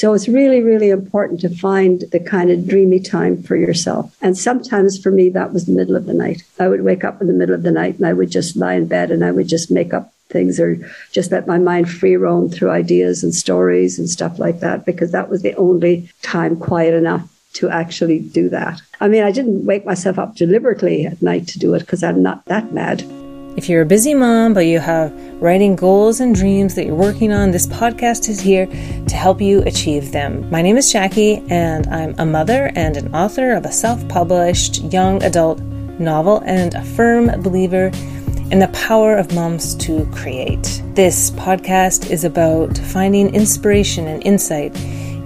So it's really, really important to find the kind of dreamy time for yourself. And sometimes for me, that was the middle of the night. I would wake up in the middle of the night and I would just lie in bed and I would just make up things or just let my mind free roam through ideas and stories and stuff like that because that was the only time quiet enough to actually do that. I mean, I didn't wake myself up deliberately at night to do it because I'm not that mad. If you're a busy mom, but you have writing goals and dreams that you're working on, this podcast is here to help you achieve them. My name is Jackie, and I'm a mother and an author of a self published young adult novel and a firm believer in the power of moms to create. This podcast is about finding inspiration and insight.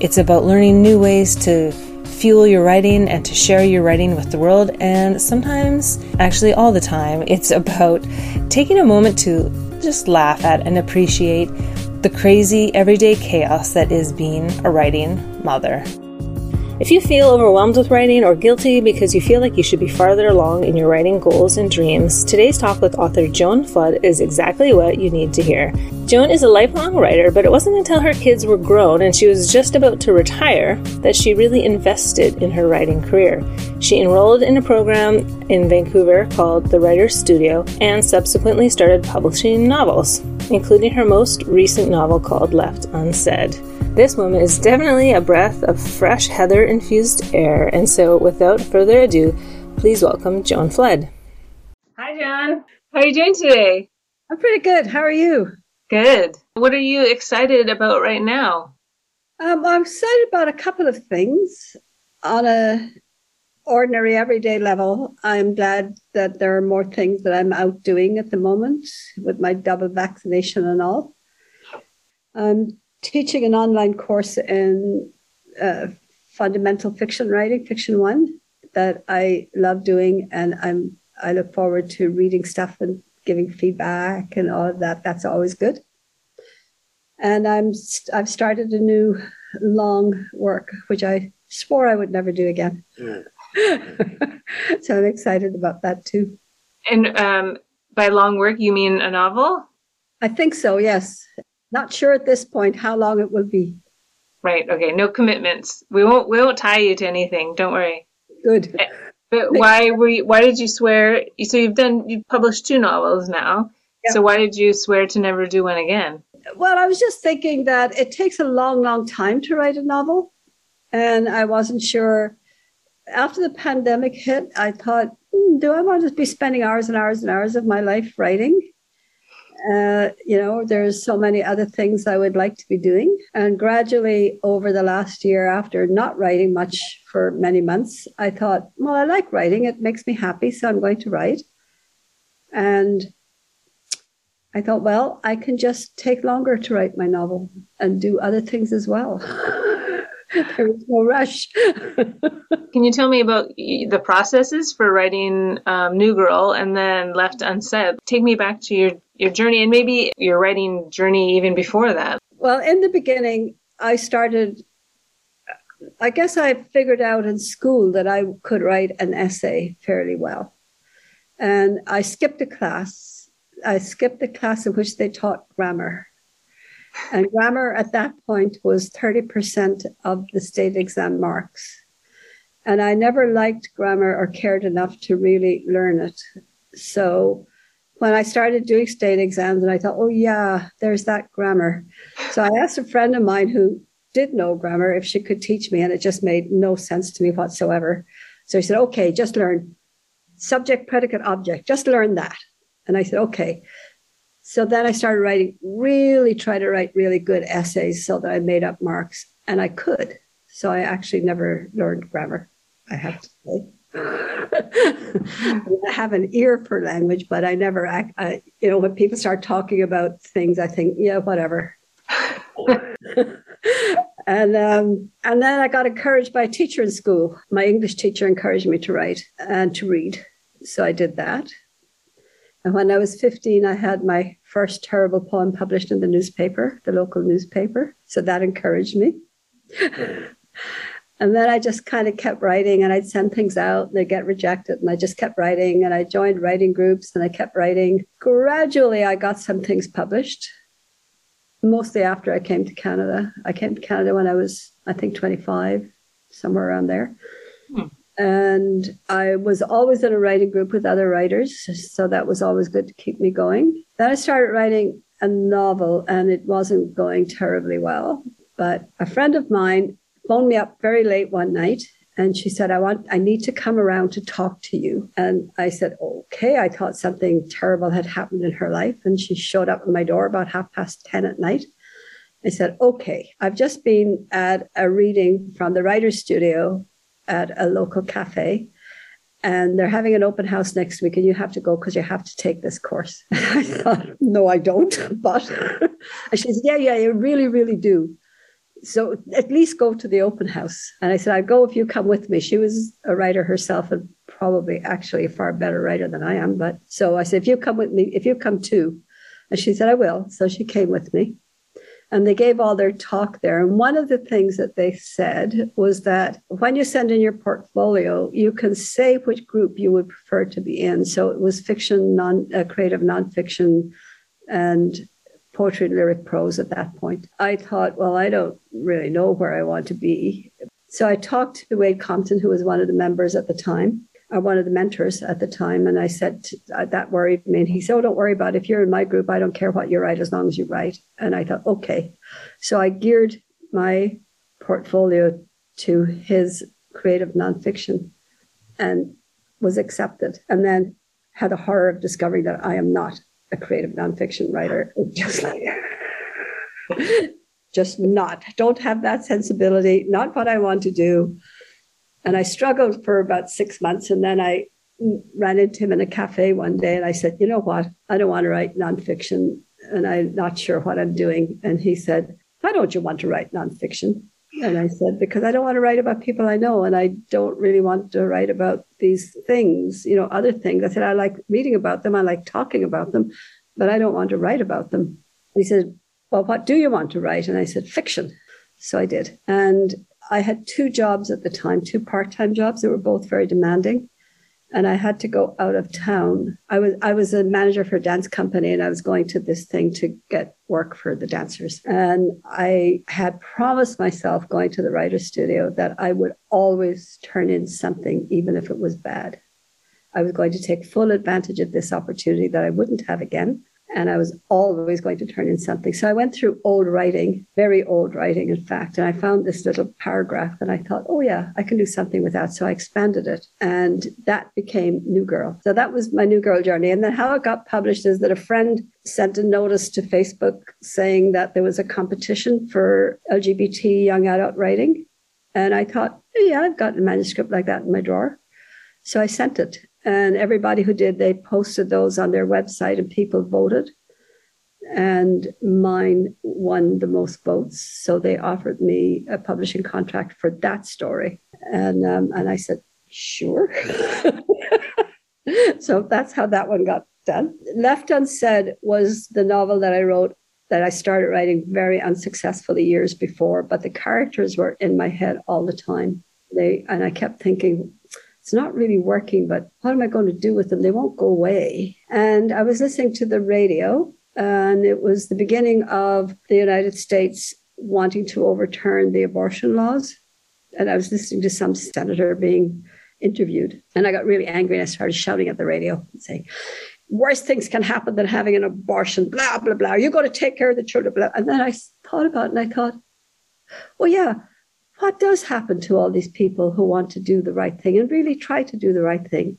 It's about learning new ways to fuel your writing and to share your writing with the world. And sometimes, actually, all the time, it's about taking a moment to just laugh at and appreciate the crazy everyday chaos that is being a writing mother. If you feel overwhelmed with writing or guilty because you feel like you should be farther along in your writing goals and dreams, today's talk with author Joan Flood is exactly what you need to hear. Joan is a lifelong writer, but it wasn't until her kids were grown and she was just about to retire that she really invested in her writing career. She enrolled in a program in Vancouver called the Writer's Studio and subsequently started publishing novels, including her most recent novel called Left Unsaid. This woman is definitely a breath of fresh heather infused air, and so without further ado, please welcome Joan Flood. Hi, Joan. How are you doing today? I'm pretty good. How are you? Good. What are you excited about right now? Um, I'm excited about a couple of things. On a ordinary everyday level, I'm glad that there are more things that I'm out doing at the moment with my double vaccination and all. I'm teaching an online course in uh, fundamental fiction writing, fiction one, that I love doing, and I'm I look forward to reading stuff and giving feedback and all of that. That's always good. And I'm I've started a new long work, which I swore I would never do again. so I'm excited about that too. And um, by long work, you mean a novel? I think so. Yes. Not sure at this point how long it will be. Right. Okay. No commitments. We won't. We won't tie you to anything. Don't worry. Good. Eh, but why were you, Why did you swear? So you've done. You've published two novels now. Yeah. So why did you swear to never do one again? Well, I was just thinking that it takes a long, long time to write a novel, and I wasn't sure. After the pandemic hit, I thought, hmm, do I want to be spending hours and hours and hours of my life writing? Uh, you know, there's so many other things I would like to be doing. And gradually, over the last year, after not writing much for many months, I thought, well, I like writing. It makes me happy. So I'm going to write. And I thought, well, I can just take longer to write my novel and do other things as well. there was no rush. Can you tell me about the processes for writing um, New Girl and then Left Unsaid? Take me back to your, your journey and maybe your writing journey even before that. Well, in the beginning, I started, I guess I figured out in school that I could write an essay fairly well. And I skipped a class. I skipped the class in which they taught grammar and grammar at that point was 30% of the state exam marks. And I never liked grammar or cared enough to really learn it. So when I started doing state exams, and I thought, oh, yeah, there's that grammar. So I asked a friend of mine who did know grammar if she could teach me, and it just made no sense to me whatsoever. So he said, okay, just learn subject, predicate, object, just learn that. And I said, okay. So then I started writing, really try to write really good essays so that I made up marks, and I could. So I actually never learned grammar, I have to say. I have an ear for language, but I never act. I, you know, when people start talking about things, I think, yeah, whatever. and um, and then I got encouraged by a teacher in school. My English teacher encouraged me to write and to read, so I did that. And when I was 15, I had my first terrible poem published in the newspaper, the local newspaper. So that encouraged me. and then I just kind of kept writing and I'd send things out and they'd get rejected. And I just kept writing and I joined writing groups and I kept writing. Gradually, I got some things published, mostly after I came to Canada. I came to Canada when I was, I think, 25, somewhere around there. And I was always in a writing group with other writers. So that was always good to keep me going. Then I started writing a novel and it wasn't going terribly well. But a friend of mine phoned me up very late one night and she said, I want, I need to come around to talk to you. And I said, okay. I thought something terrible had happened in her life. And she showed up at my door about half past 10 at night. I said, okay, I've just been at a reading from the writer's studio at a local cafe. And they're having an open house next week, and you have to go because you have to take this course. I thought, no, I don't. But she said, yeah, yeah, you really, really do so at least go to the open house. And I said, i'll go if you come with me. She was a writer herself and probably actually a far better writer than I am. But so I said, if you come with me, if you come too. And she said, I will. So she came with me. And they gave all their talk there. And one of the things that they said was that when you send in your portfolio, you can say which group you would prefer to be in. So it was fiction, non uh, creative nonfiction, and poetry and lyric prose at that point. I thought, well, I don't really know where I want to be. So I talked to Wayde Compton, who was one of the members at the time, or one of the mentors at the time, and I said uh, that worried me. And he said, "Oh, don't worry about it. If you're in my group, I don't care what you write as long as you write." And I thought, okay. So I geared my portfolio to his creative nonfiction, and was accepted. And then had the horror of discovering that I am not a creative nonfiction writer. Just like, just not, don't have that sensibility, not what I want to do. And I struggled for about six months. And then I ran into him in a cafe one day and I said, You know what? I don't want to write nonfiction and I'm not sure what I'm doing. And he said, Why don't you want to write nonfiction? And I said, Because I don't want to write about people I know and I don't really want to write about these things, you know, other things. I said, I like reading about them, I like talking about them, but I don't want to write about them. And he said, Well, what do you want to write? And I said, Fiction. So I did. And I had two jobs at the time, two part time jobs that were both very demanding. And I had to go out of town. I was I was a manager for a dance company and I was going to this thing to get work for the dancers. And I had promised myself going to the writer's studio that I would always turn in something, even if it was bad. I was going to take full advantage of this opportunity that I wouldn't have again. And I was always going to turn in something. So I went through old writing, very old writing, in fact, and I found this little paragraph and I thought, oh, yeah, I can do something with that. So I expanded it. And that became New Girl. So that was my New Girl journey. And then how it got published is that a friend sent a notice to Facebook saying that there was a competition for LGBT young adult writing. And I thought, yeah, I've got a manuscript like that in my drawer. So I sent it. And everybody who did, they posted those on their website and people voted. And mine won the most votes. So they offered me a publishing contract for that story. And, um, and I said, sure. so that's how that one got done. Left Unsaid was the novel that I wrote that I started writing very unsuccessfully years before, but the characters were in my head all the time. They and I kept thinking, it's not really working, but what am I going to do with them? They won't go away. And I was listening to the radio, and it was the beginning of the United States wanting to overturn the abortion laws. And I was listening to some senator being interviewed, and I got really angry and I started shouting at the radio and saying, Worse things can happen than having an abortion, blah, blah, blah. You're going to take care of the children, blah. And then I thought about it and I thought, well, yeah, what does happen to all these people who want to do the right thing and really try to do the right thing?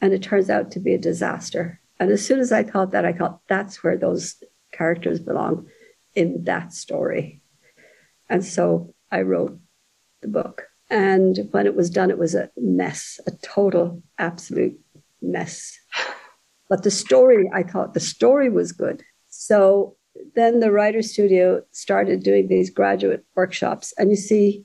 And it turns out to be a disaster. And as soon as I thought that, I thought that's where those characters belong in that story. And so I wrote the book. And when it was done, it was a mess, a total, absolute mess. But the story, I thought the story was good. So then the writer studio started doing these graduate workshops. And you see,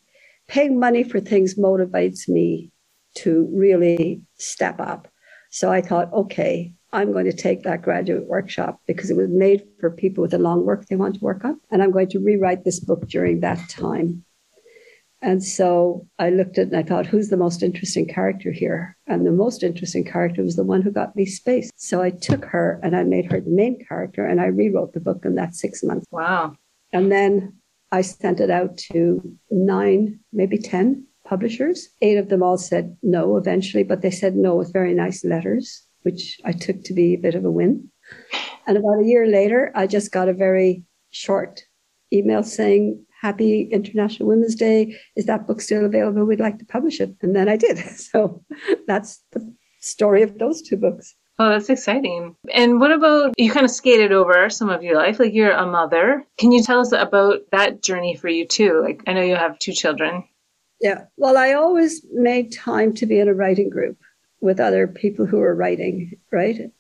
paying money for things motivates me to really step up. So I thought, okay, I'm going to take that graduate workshop because it was made for people with a long work they want to work on. And I'm going to rewrite this book during that time. And so I looked at it and I thought, who's the most interesting character here? And the most interesting character was the one who got me space. So I took her and I made her the main character and I rewrote the book in that six months. Wow. And then I sent it out to nine, maybe 10 publishers. Eight of them all said no eventually, but they said no with very nice letters, which I took to be a bit of a win. And about a year later, I just got a very short email saying, Happy International Women's Day. Is that book still available? We'd like to publish it. And then I did. So that's the story of those two books. Oh, that's exciting. And what about you kind of skated over some of your life? Like you're a mother. Can you tell us about that journey for you too? Like I know you have two children. Yeah. Well, I always made time to be in a writing group with other people who were writing, right?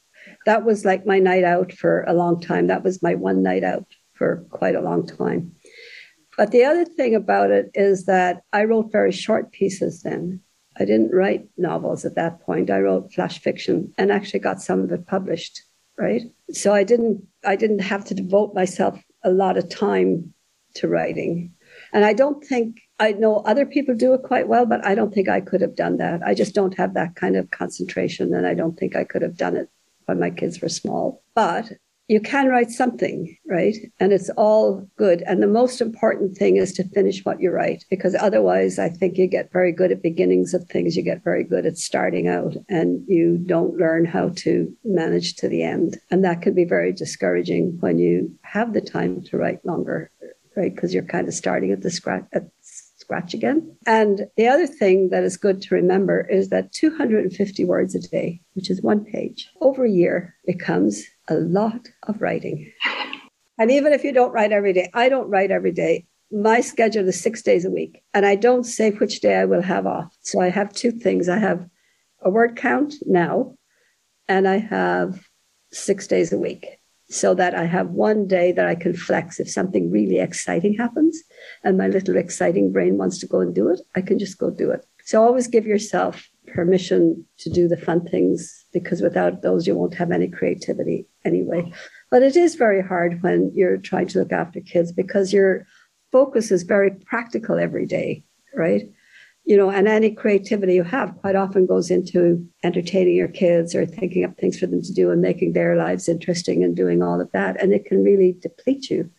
That was like my night out for a long time. That was my one night out for quite a long time. But the other thing about it is that I wrote very short pieces then. I didn't write novels at that point. I wrote flash fiction and actually got some of it published, right? So I didn't I didn't have to devote myself a lot of time to writing. And I don't think I know other people do it quite well, but I don't think I could have done that. I just don't have that kind of concentration and I don't think I could have done it when my kids were small. But you can write something, right? And it's all good. And the most important thing is to finish what you write, because otherwise, I think you get very good at beginnings of things. You get very good at starting out, and you don't learn how to manage to the end. And that can be very discouraging when you have the time to write longer, right? Because you're kind of starting at the scratch at scratch again. And the other thing that is good to remember is that 250 words a day, which is one page, over a year becomes a lot of writing. And even if you don't write every day, I don't write every day. My schedule is six days a week, and I don't say which day I will have off. So I have two things I have a word count now, and I have six days a week so that I have one day that I can flex. If something really exciting happens and my little exciting brain wants to go and do it, I can just go do it. So always give yourself permission to do the fun things because without those, you won't have any creativity anyway. But it is very hard when you're trying to look after kids because your focus is very practical every day, right? You know, and any creativity you have quite often goes into entertaining your kids or thinking up things for them to do and making their lives interesting and doing all of that. And it can really deplete you.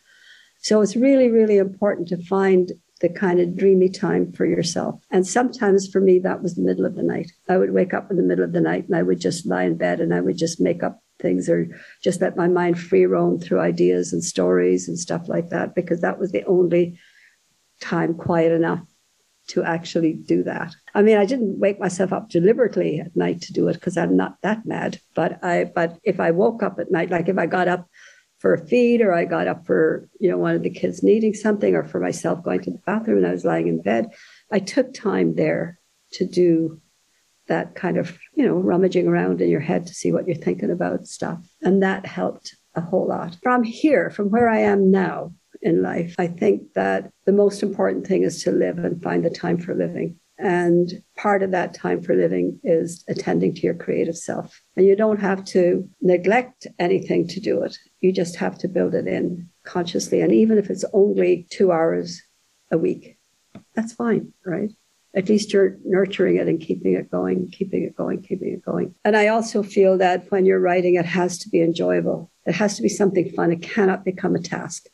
So it's really, really important to find the kind of dreamy time for yourself. And sometimes for me, that was the middle of the night. I would wake up in the middle of the night and I would just lie in bed and I would just make up things or just let my mind free roam through ideas and stories and stuff like that, because that was the only time quiet enough to actually do that. I mean, I didn't wake myself up deliberately at night to do it because I'm not that mad. But I, but if I woke up at night, like if I got up for a feed or I got up for, you know, one of the kids needing something or for myself going to the bathroom and I was lying in bed, I took time there to do that kind of, you know, rummaging around in your head to see what you're thinking about stuff. And that helped a whole lot. From here, from where I am now, in life. I think that the most important thing is to live and find the time for living. And part of that time for living is attending to your creative self. And you don't have to neglect anything to do it. You just have to build it in consciously. And even if it's only two hours a week, that's fine, right? At least you're nurturing it and keeping it going, keeping it going, keeping it going. And I also feel that when you're writing, it has to be enjoyable. It has to be something fun. It cannot become a task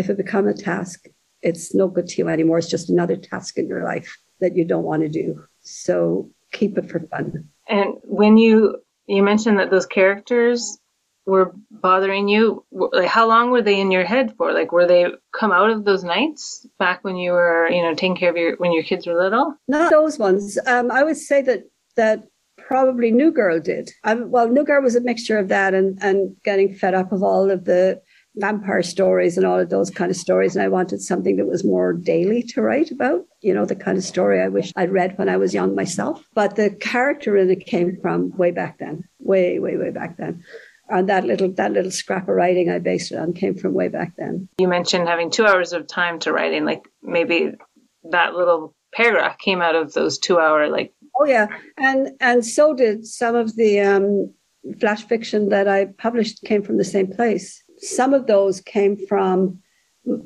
if it become a task, it's no good to you anymore. It's just another task in your life that you don't want to do. So keep it for fun. And when you you mentioned that those characters were bothering you, like how long were they in your head for? Like were they come out of those nights back when you were, you know, taking care of your when your kids were little? Not those ones. Um, I would say that that probably New Girl did. Well, New Girl was a mixture of that and and getting fed up of all of the vampire stories and all of those kind of stories. And I wanted something that was more daily to write about, you know, the kind of story I wish I'd read when I was young myself. But the character in it came from way back then, way, way, way back then. And that little that little scrap of writing I based it on came from way back then. You mentioned having two hours of time to writing, like maybe that little paragraph came out of those two hour like oh yeah and and so did some of the um flash fiction that i published came from the same place some of those came from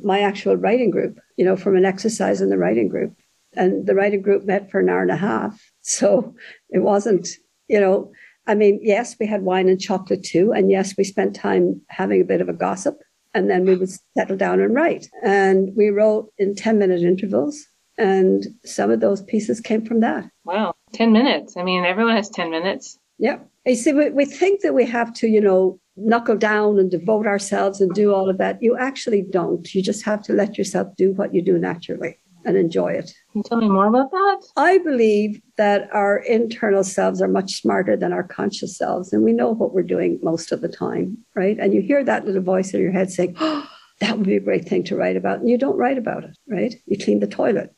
my actual writing group, you know, from an exercise in the writing group. And the writing group met for an hour and a half. So it wasn't, you know, I mean, yes, we had wine and chocolate too. And yes, we spent time having a bit of a gossip. And then we would settle down and write. And we wrote in 10 minute intervals. And some of those pieces came from that. Wow. 10 minutes. I mean, everyone has 10 minutes. Yeah. You see, we, we think that we have to, you know, knuckle down and devote ourselves and do all of that. You actually don't. You just have to let yourself do what you do naturally and enjoy it. Can you tell me more about that? I believe that our internal selves are much smarter than our conscious selves, and we know what we're doing most of the time, right? And you hear that little voice in your head saying, oh, that would be a great thing to write about. And you don't write about it, right? You clean the toilet,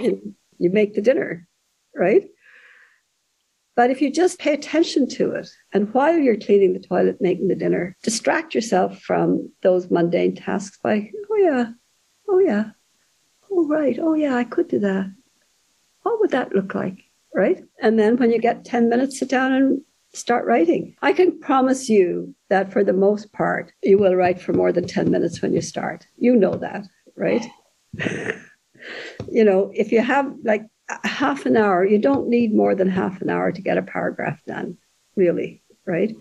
you, you make the dinner, right? But if you just pay attention to it, and while you're cleaning the toilet, making the dinner, distract yourself from those mundane tasks by, oh, yeah, oh, yeah, oh, right, oh, yeah, I could do that. What would that look like? Right. And then when you get 10 minutes, sit down and start writing. I can promise you that for the most part, you will write for more than 10 minutes when you start. You know that, right? you know, if you have like half an hour, you don't need more than half an hour to get a paragraph done, really, right?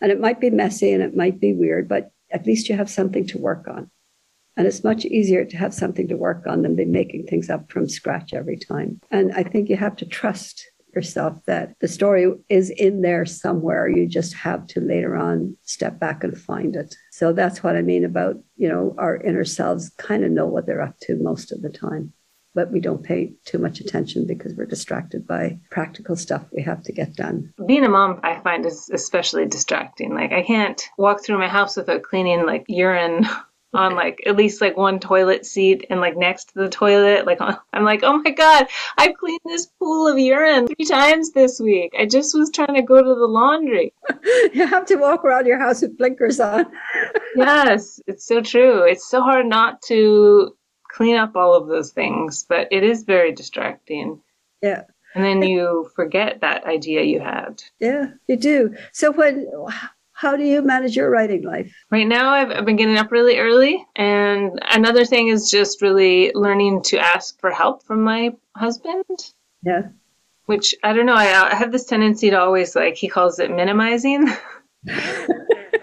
And it might be messy and it might be weird, but at least you have something to work on. And it's much easier to have something to work on than be making things up from scratch every time. And I think you have to trust yourself that the story is in there somewhere. You just have to later on step back and find it. So that's what I mean about, you know, our inner selves kind of know what they're up to most of the time. But we don't pay too much attention because we're distracted by practical stuff we have to get done. Being a mom, I find is especially distracting. Like, I can't walk through my house without cleaning like urine on like at least like one toilet seat and like next to the toilet. Like I'm like, oh my god, I've cleaned this pool of urine three times this week. I just was trying to go to the laundry. you have to walk around your house with blinkers on. yes, it's so true. It's so hard not to clean up all of those things, but it is very distracting. Yeah. And then you forget that idea you had. Yeah, you do. So when how do you manage your writing life? Right now, I've, I've, been getting up really early. And another thing is just really learning to ask for help from my husband. Yeah. Which I don't know. I, I have this tendency to always like, he calls it minimizing.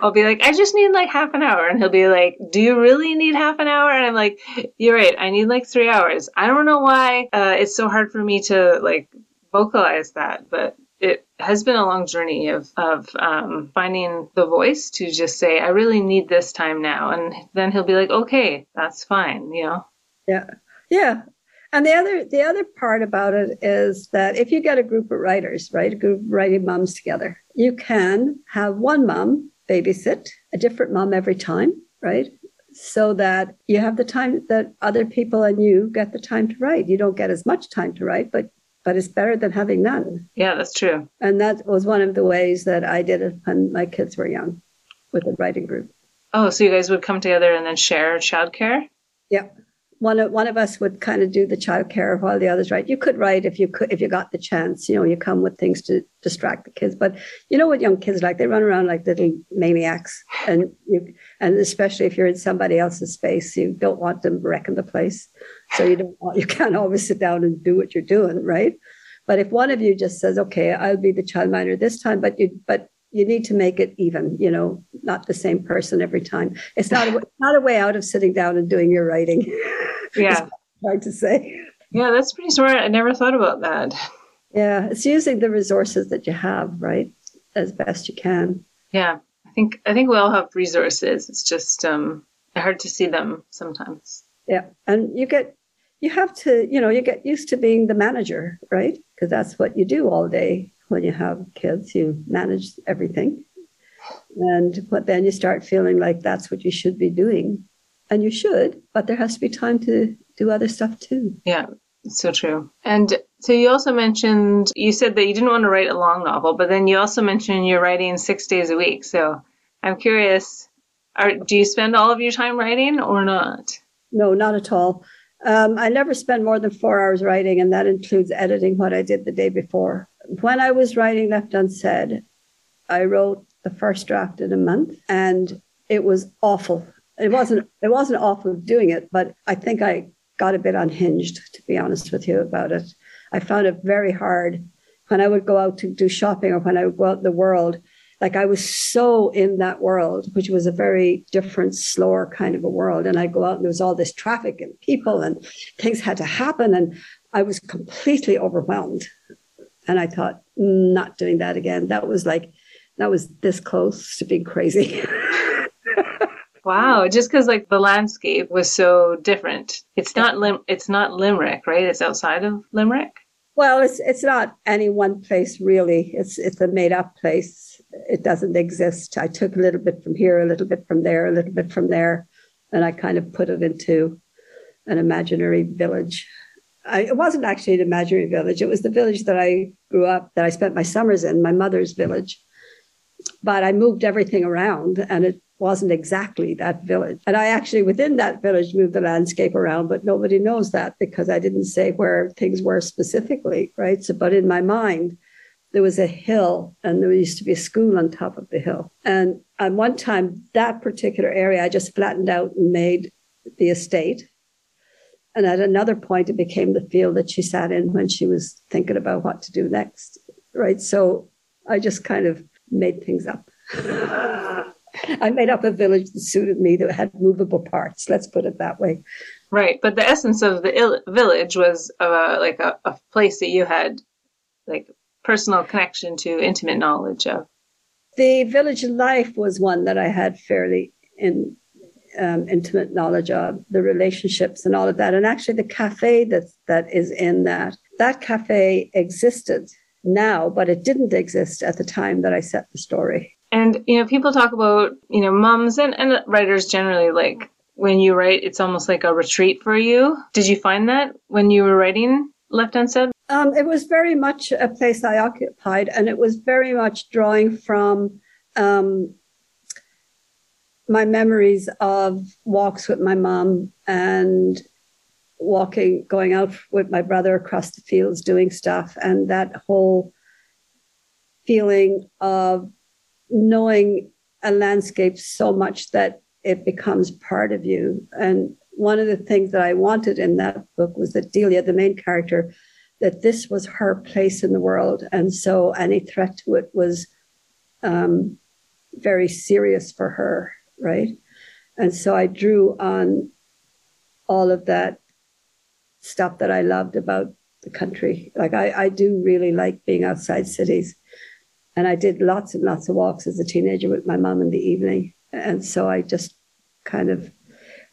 I'll be like, I just need like half an hour. And he'll be like, Do you really need half an hour? And I'm like, You're right. I need like three hours. I don't know why uh, it's so hard for me to like vocalize that, but it has been a long journey of of um, finding the voice to just say, I really need this time now, and then he'll be like, okay, that's fine, you know. Yeah, yeah. And the other the other part about it is that if you get a group of writers, right, a group of writing moms together, you can have one mom babysit a different mom every time, right? So that you have the time that other people and you get the time to write. You don't get as much time to write, but but it's better than having none. Yeah, that's true. And that was one of the ways that I did it when my kids were young with a writing group. Oh, so you guys would come together and then share childcare? Yeah. One of one of us would kind of do the childcare while the others write. You could write if you could if you got the chance. You know, you come with things to distract the kids. But you know what young kids like? They run around like little maniacs, and you and especially if you're in somebody else's space, you don't want them wrecking the place. So you don't you can't always sit down and do what you're doing, right? But if one of you just says, "Okay, I'll be the child childminder this time," but you but you need to make it even, you know, not the same person every time. It's not a, not a way out of sitting down and doing your writing. Yeah, hard to say. Yeah, that's pretty smart. I never thought about that. Yeah, it's using the resources that you have, right, as best you can. Yeah, I think I think we all have resources. It's just um, hard to see them sometimes. Yeah, and you get you have to, you know, you get used to being the manager, right? Because that's what you do all day when you have kids. You manage everything. And but then you start feeling like that's what you should be doing. And you should, but there has to be time to do other stuff too. Yeah, so true. And so you also mentioned you said that you didn't want to write a long novel, but then you also mentioned you're writing six days a week. So I'm curious, are, do you spend all of your time writing or not? No, not at all. Um, I never spend more than four hours writing, and that includes editing what I did the day before. When I was writing Left Unsaid, I wrote the first draft in a month, and it was awful. It wasn't. It wasn't awful doing it, but I think I got a bit unhinged, to be honest with you about it. I found it very hard when I would go out to do shopping or when I would go out in the world. like I was so in that world, which was a very different, slower kind of a world. And I'd go out and there was all this traffic and people and things had to happen. And I was completely overwhelmed. And I thought, not doing that again. That was like, that was this close to being crazy. wow. Just because like the landscape was so different. It's not Lim- it's not Limerick, right? It's outside of Limerick. Well, it's it's not any one place really. It's it's a made up place. It doesn't exist. I took a little bit from here, a little bit from there, a little bit from there, and I kind of put it into an imaginary village. I, it wasn't actually an imaginary village. It was the village that I grew up, that I spent my summers in, my mother's village. But I moved everything around, and it wasn't exactly that village. And I actually, within that village, moved the landscape around, but nobody knows that because I didn't say where things were specifically, right? So, but in my mind, there was a hill and there used to be a school on top of the hill. And at one time, that particular area, I just flattened out and made the estate. And at another point, it became the field that she sat in when she was thinking about what to do next, right? So I just kind of made things up. I made up a village that suited me that had movable parts. Let's put it that way. Right, but the essence of the il- village was uh, like a, a place that you had like personal connection to, intimate knowledge of. The village life was one that I had fairly in um, intimate knowledge of the relationships and all of that. And actually, the cafe that that is in that that cafe existed now, but it didn't exist at the time that I set the story. And you know, people talk about you know moms and, and writers generally like when you write, it's almost like a retreat for you. Did you find that when you were writing Left Unsaid? Um, it was very much a place I occupied, and it was very much drawing from um, my memories of walks with my mom and walking, going out with my brother across the fields doing stuff, and that whole feeling of knowing a landscape so much that it becomes part of you. And one of the things that I wanted in that book was that Delia, the main character, that this was her place in the world. And so any threat to it was um, very serious for her, right? And so I drew on all of that stuff that I loved about the country. Like I, I do really like being outside cities. And I did lots and lots of walks as a teenager with my mom in the evening. And so I just kind of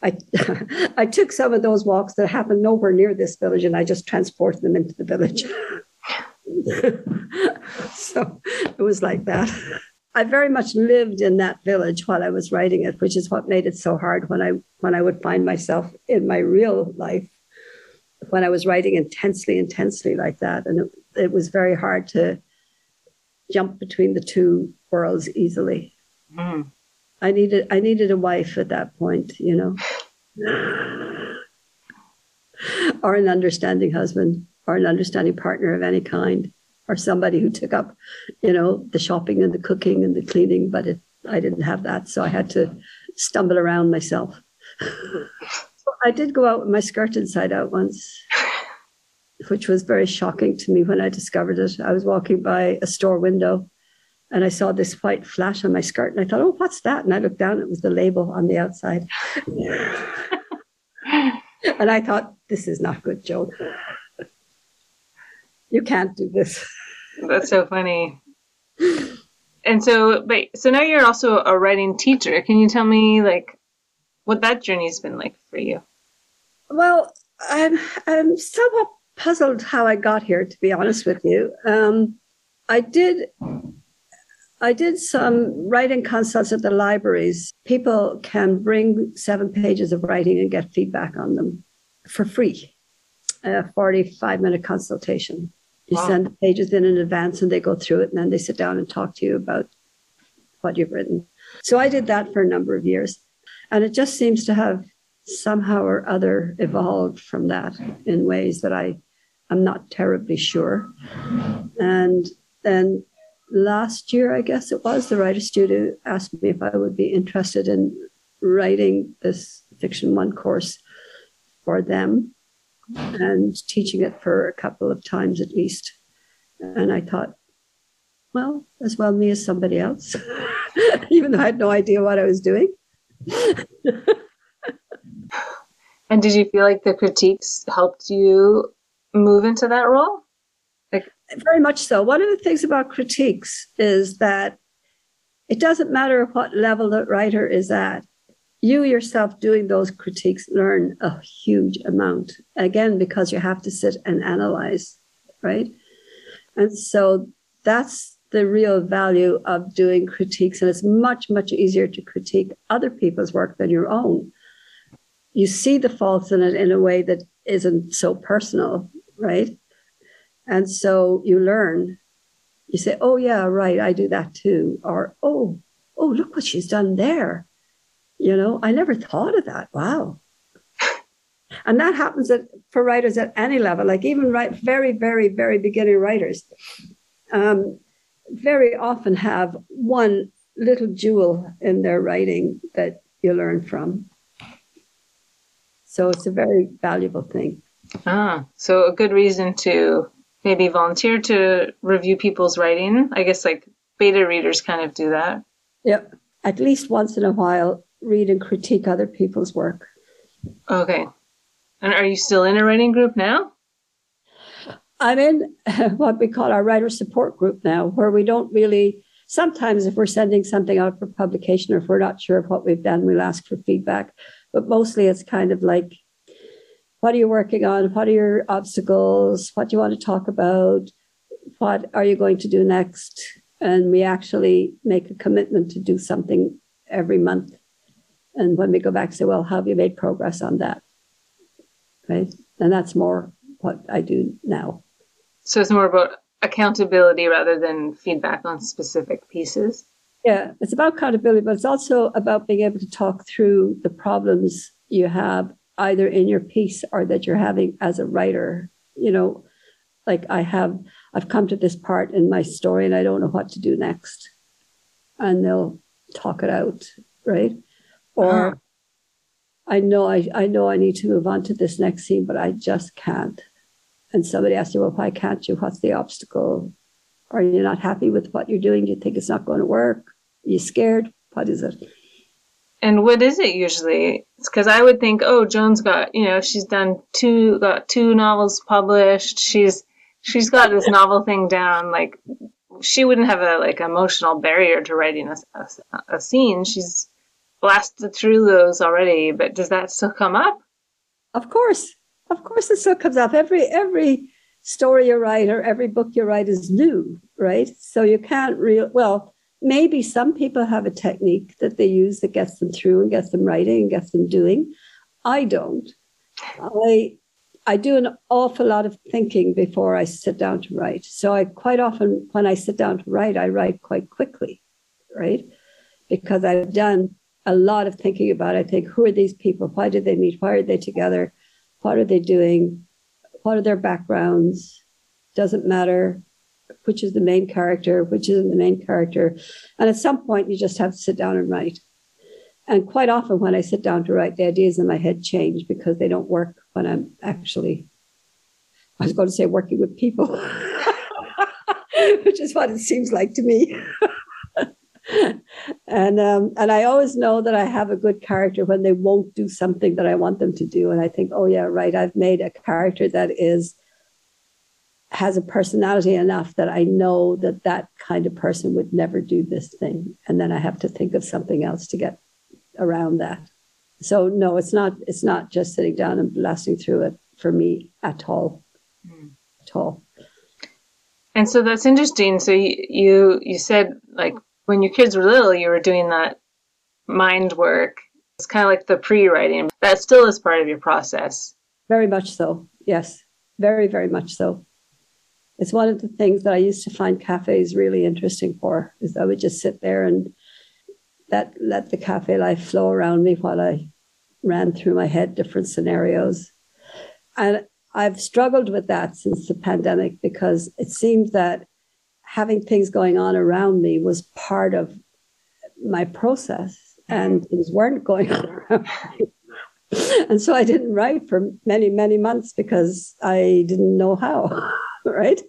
I I took some of those walks that happened nowhere near this village and I just transported them into the village. so it was like that. I very much lived in that village while I was writing it, which is what made it so hard when I when I would find myself in my real life when I was writing intensely, intensely like that. And it, it was very hard to jump between the two worlds easily. Mm. I needed I needed a wife at that point, you know. or an understanding husband or an understanding partner of any kind or somebody who took up, you know, the shopping and the cooking and the cleaning, but it, I didn't have that, so I had to stumble around myself. I did go out with my skirt inside out once, which was very shocking to me when I discovered it. I was walking by a store window and I saw this white flash on my skirt and I thought, oh, what's that? And I looked down, it was the label on the outside. and I thought, this is not good, Joan. You can't do this. That's so funny. And so, but so now you're also a writing teacher. Can you tell me like what that journey's been like for you? Well, I'm I'm somewhat puzzled how I got here. To be honest with you, um, I did I did some writing consults at the libraries. People can bring seven pages of writing and get feedback on them for free. A 45 minute consultation. You wow. send the pages in in advance and they go through it and then they sit down and talk to you about what you've written. So I did that for a number of years. And it just seems to have somehow or other evolved from that in ways that I am not terribly sure. And then last year, I guess it was, the Writer Studio asked me if I would be interested in writing this Fiction One course for them and teaching it for a couple of times at least. And I thought, well, as well me as somebody else, even though I had no idea what I was doing. and did you feel like the critiques helped you move into that role? Like very much so. One of the things about critiques is that it doesn't matter what level the writer is at. You yourself doing those critiques learn a huge amount. Again, because you have to sit and analyze, right? And so that's the real value of doing critiques. And it's much, much easier to critique other people's work than your own. You see the faults in it in a way that isn't so personal, right? And so you learn. You say, oh, yeah, right, I do that too. Or, oh, oh, look what she's done there. You know, I never thought of that. Wow. And that happens at, for writers at any level, like even right, very, very, very beginning writers. Um, very often have one little jewel in their writing that you learn from. So it's a very valuable thing. Ah, so a good reason to maybe volunteer to review people's writing. I guess like beta readers kind of do that. Yep. At least once in a while, read and critique other people's work. Okay. And are you still in a writing group now? I'm in what we call our writer support group now, where we don't really, sometimes if we're sending something out for publication or if we're not sure of what we've done, we'll ask for feedback. But mostly it's kind of like, what are you working on? What are your obstacles? What do you want to talk about? What are you going to do next? And we actually make a commitment to do something every month. And when we go back, say, well, how have you made progress on that? Right. And that's more what I do now. So it's more about accountability rather than feedback on specific pieces. Yeah, it's about accountability, but it's also about being able to talk through the problems you have either in your piece or that you're having as a writer. You know, like I have, I've come to this part in my story and I don't know what to do next. And they'll talk it out, right? Or uh-huh. I know I, I know I need to move on to this next scene, but I just can't and somebody asks you, well, why can't you? What's the obstacle? Are you not happy with what you're doing? Do you think it's not going to work? Are you scared? What is it? And what is it usually? It's because I would think, oh, Joan's got, you know, she's done two, got two novels published. She's, she's got this novel thing down. Like, she wouldn't have a like emotional barrier to writing a, a, a scene. She's blasted through those already. But does that still come up? Of course, of course it still comes up. Every every story you write or every book you write is new, right? So you can't real well, maybe some people have a technique that they use that gets them through and gets them writing and gets them doing. I don't. I I do an awful lot of thinking before I sit down to write. So I quite often when I sit down to write, I write quite quickly, right? Because I've done a lot of thinking about. I think, who are these people? Why did they meet? Why are they together? What are they doing? What are their backgrounds? Doesn't matter which is the main character, which isn't the main character. And at some point, you just have to sit down and write. And quite often, when I sit down to write, the ideas in my head change because they don't work when I'm actually, I was going to say, working with people, which is what it seems like to me. and um, and I always know that I have a good character when they won't do something that I want them to do, and I think, oh yeah, right, I've made a character that is has a personality enough that I know that that kind of person would never do this thing, and then I have to think of something else to get around that. So no, it's not it's not just sitting down and blasting through it for me at all, mm. at all. And so that's interesting. So you you, you said like when your kids were little, you were doing that mind work. It's kind of like the pre writing. That still is part of your process. Very much so. Yes. Very, very much so. It's one of the things that I used to find cafes really interesting for, is I would just sit there and let, let the cafe life flow around me while I ran through my head different scenarios. And I've struggled with that since the pandemic because it seems that having things going on around me was part of my process and mm-hmm. things weren't going on around me. and so I didn't write for many, many months because I didn't know how, right?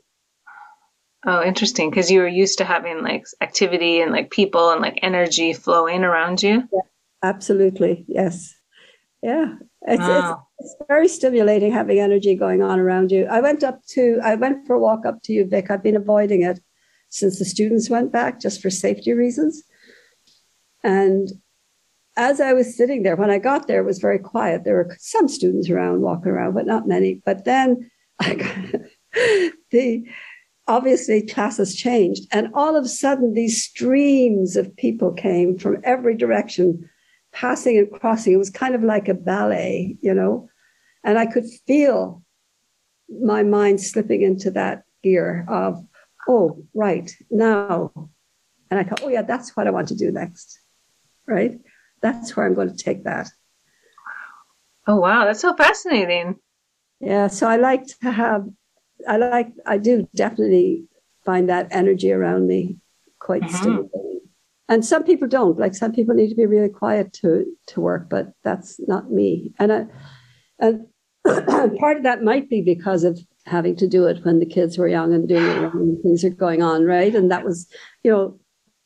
Oh, interesting. Because you were used to having like activity and like people and like energy flowing around you. Yeah, absolutely. Yes. Yeah. It's, wow. it's, it's, very stimulating having energy going on around you. I went up to, I went for a walk up to UVic. I've been avoiding it since the students went back just for safety reasons. And as I was sitting there, when I got there, it was very quiet. There were some students around walking around, but not many. But then I got the obviously classes changed. And all of a sudden, these streams of people came from every direction, passing and crossing. It was kind of like a ballet, you know. And I could feel my mind slipping into that gear of, oh, right, now. And I thought, oh, yeah, that's what I want to do next. Right? That's where I'm going to take that. Oh, wow. That's so fascinating. Yeah. So I like to have I like, I do definitely find that energy around me quite mm-hmm. stimulating. And some people don't. Like some people need to be really quiet to to work, but that's not me. And I, and part of that might be because of having to do it when the kids were young and doing it when things are going on, right? And that was, you know,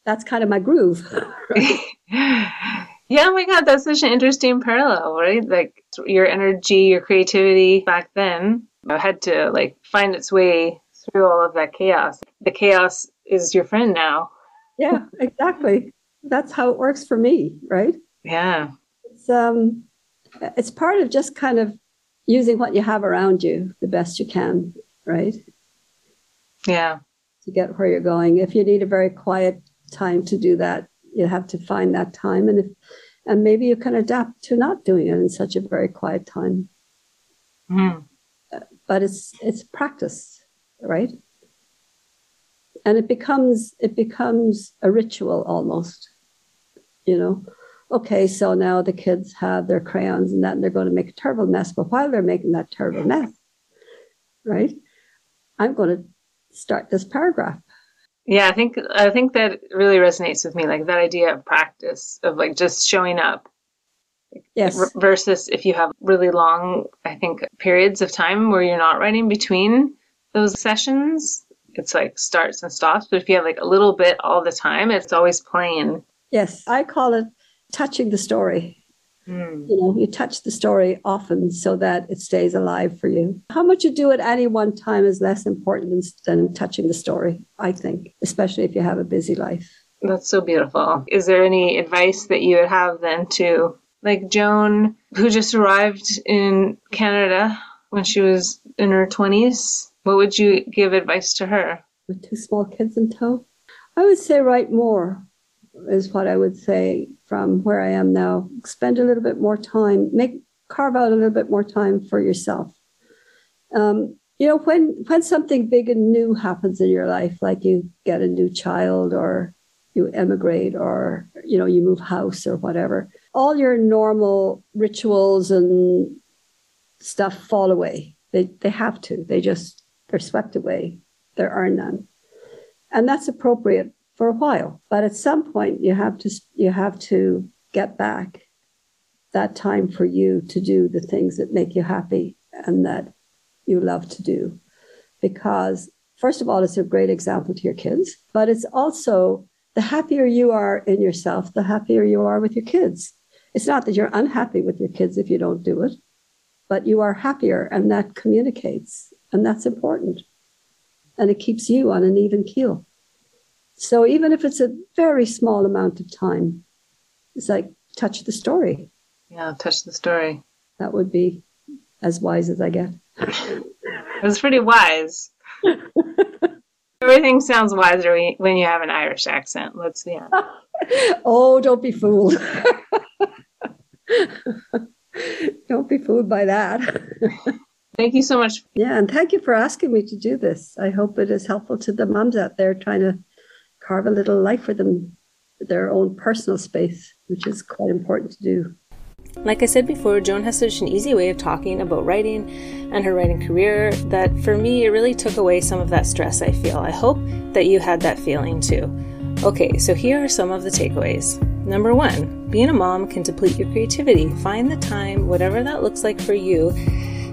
that's kind of my groove. yeah, oh my God, that's such an interesting parallel, right? Like your energy, your creativity back then had to like find its way through all of that chaos. The chaos is your friend now. Yeah, exactly. That's how it works for me, right? Yeah. It's um it's part of just kind of using what you have around you the best you can, right? Yeah. To get where you're going. If you need a very quiet time to do that, you have to find that time and if and maybe you can adapt to not doing it in such a very quiet time. Mm but it's it's practice, right? And it becomes it becomes a ritual almost, you know. Okay, so now the kids have their crayons and that, and they're going to make a terrible mess. But while they're making that terrible mess, right, I'm going to start this paragraph. Yeah, I think I think that really resonates with me. Like that idea of practice of like just showing up Yes. Versus if you have really long, I think, periods of time where you're not writing between those sessions, it's like starts and stops. But if you have like a little bit all the time, it's always playing. Yes. I call it touching the story. Mm. You know, you touch the story often so that it stays alive for you. How much you do at any one time is less important than, than touching the story, I think, especially if you have a busy life. That's so beautiful. Is there any advice that you would have then to like Joan, who just arrived in Canada when she was in her 20s. What would you give advice to her? With two small kids in tow? I would say write more, is what I would say from where I am now. Spend a little bit more time, make carve out a little bit more time for yourself. Um, you know, when when something big and new happens in your life, like you get a new child or you emigrate or you know you move house or whatever all your normal rituals and stuff fall away. They they have to. They just they're swept away. There are none, and that's appropriate for a while. But at some point, you have to you have to get back that time for you to do the things that make you happy and that you love to do, because first of all, it's a great example to your kids, but it's also the happier you are in yourself, the happier you are with your kids. It's not that you're unhappy with your kids if you don't do it, but you are happier and that communicates. And that's important. And it keeps you on an even keel. So even if it's a very small amount of time, it's like touch the story. Yeah, touch the story. That would be as wise as I get. it was pretty wise. Everything sounds wiser when you have an Irish accent. Let's honest. oh, don't be fooled. Don't be fooled by that. Thank you so much. Yeah, and thank you for asking me to do this. I hope it is helpful to the mums out there trying to carve a little life for them, their own personal space, which is quite important to do. Like I said before, Joan has such an easy way of talking about writing and her writing career that for me, it really took away some of that stress I feel. I hope that you had that feeling too. Okay, so here are some of the takeaways. Number one, being a mom can deplete your creativity. Find the time, whatever that looks like for you,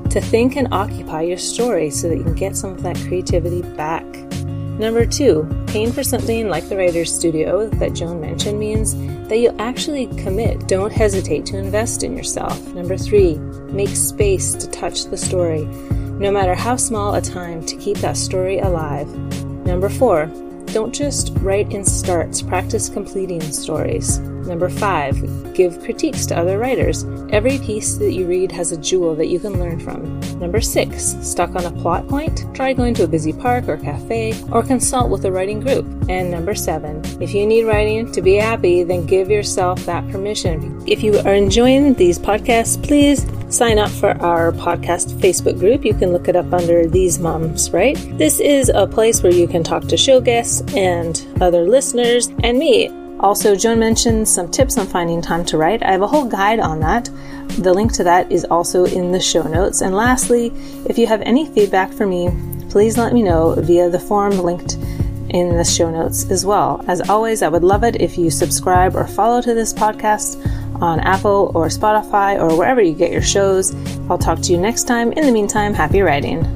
to think and occupy your story so that you can get some of that creativity back. Number two, paying for something like the Writer's Studio that Joan mentioned means that you'll actually commit. Don't hesitate to invest in yourself. Number three, make space to touch the story, no matter how small a time to keep that story alive. Number four, don't just write in starts, practice completing stories. Number five, give critiques to other writers. Every piece that you read has a jewel that you can learn from. Number six, stuck on a plot point? Try going to a busy park or cafe or consult with a writing group. And number seven, if you need writing to be happy, then give yourself that permission. If you are enjoying these podcasts, please sign up for our podcast Facebook group. You can look it up under These Moms Write? This is a place where you can talk to show guests and other listeners and me. Also, Joan mentioned some tips on finding time to write. I have a whole guide on that. The link to that is also in the show notes. And lastly, if you have any feedback for me, please let me know via the form linked in the show notes as well. As always, I would love it if you subscribe or follow to this podcast on Apple or Spotify or wherever you get your shows. I'll talk to you next time. In the meantime, happy writing.